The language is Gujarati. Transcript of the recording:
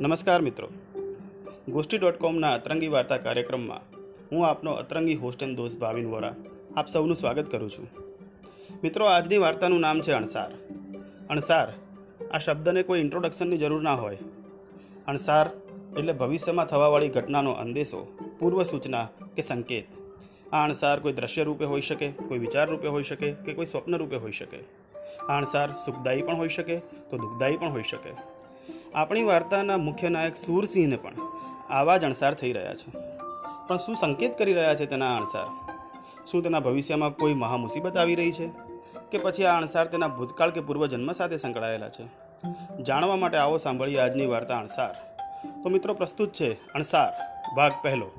નમસ્કાર મિત્રો. ગોષ્ઠી ડોટ કોમના અતરંગી વાર્તા કાર્યક્રમમાં હું આપનો અતરંગી હોસ્ટ એન્ડ દોસ્ત ભાવિન વોરા આપ સૌનું સ્વાગત કરું છું. મિત્રો, આજની વાર્તાનું નામ છે અણસાર. અણસાર આ શબ્દને કોઈ ઇન્ટ્રોડક્શનની જરૂર ના હોય. અણસાર એટલે ભવિષ્યમાં થવાવાળી ઘટનાનો અંદેશો પૂર્વ સૂચના કે સંકેત. આ અણસાર કોઈ દ્રશ્ય રૂપે હોઈ શકે, કોઈ વિચાર રૂપે હોઈ શકે કે કોઈ સ્વપ્ન રૂપે હોઈ શકે. આ અણસાર સુખદાયી પણ હોઈ શકે, તો દુઃખદાયી પણ હોઈ શકે. આપણી વાર્તાના મુખ્ય નાયક સૂરસિંહને પણ આવા જ અણસાર થઈ રહ્યા છે. પણ શું સંકેત કરી રહ્યા છે તેના અણસાર? શું તેના ભવિષ્યમાં કોઈ મહા મુસીબત આવી રહી છે? કે પછી આ અણસાર તેના ભૂતકાળ કે પૂર્વજન્મ સાથે સંકળાયેલા છે? જાણવા માટે આવો સાંભળીએ આજની વાર્તા અણસાર. તો મિત્રો, પ્રસ્તુત છે અણસાર, ભાગ પહેલો.